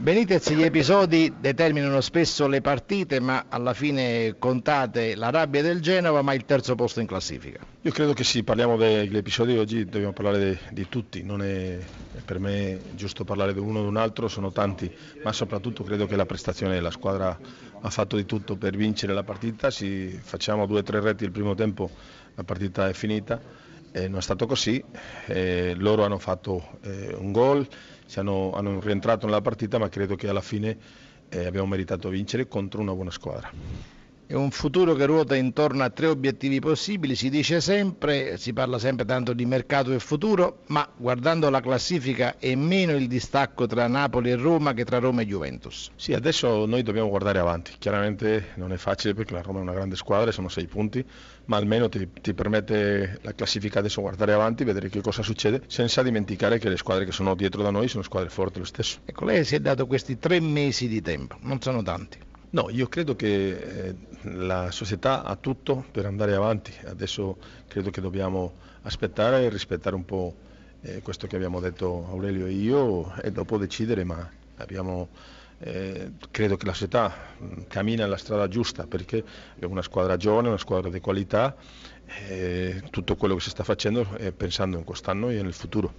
Benitez, gli episodi determinano spesso le partite, ma alla fine contate la rabbia del Genova, ma il terzo posto in classifica. Io credo che sì, parliamo degli episodi oggi, dobbiamo parlare di, di tutti, non è per me giusto parlare di uno o di un altro, sono tanti, ma soprattutto credo che la prestazione della squadra ha fatto di tutto per vincere la partita, si facciamo due o tre reti il primo tempo, la partita è finita eh, non è stato così, eh, loro hanno fatto eh, un gol, hanno, hanno, rientrato nella partita ma credo che alla fine eh, abbiamo meritato vincere contro una buona squadra. È un futuro che ruota intorno a tre obiettivi possibili, si dice sempre, si parla sempre tanto di mercato e futuro, ma guardando la classifica è meno il distacco tra Napoli e Roma che tra Roma e Juventus. Sì, adesso noi dobbiamo guardare avanti, chiaramente non è facile perché la Roma è una grande squadra, sono sei punti, ma almeno ti, ti permette la classifica adesso guardare avanti, vedere che cosa succede, senza dimenticare che le squadre che sono dietro da noi sono squadre forti lo stesso. Ecco, lei si è dato questi tre mesi di tempo, non sono tanti. No, io credo che eh, la società ha tutto per andare avanti, adesso credo che dobbiamo aspettare e rispettare un po' eh, questo che abbiamo detto Aurelio e io e dopo decidere, ma abbiamo, eh, credo che la società mm, cammina nella strada giusta perché è una squadra giovane, una squadra di qualità e tutto quello che si sta facendo è pensando in quest'anno e nel futuro.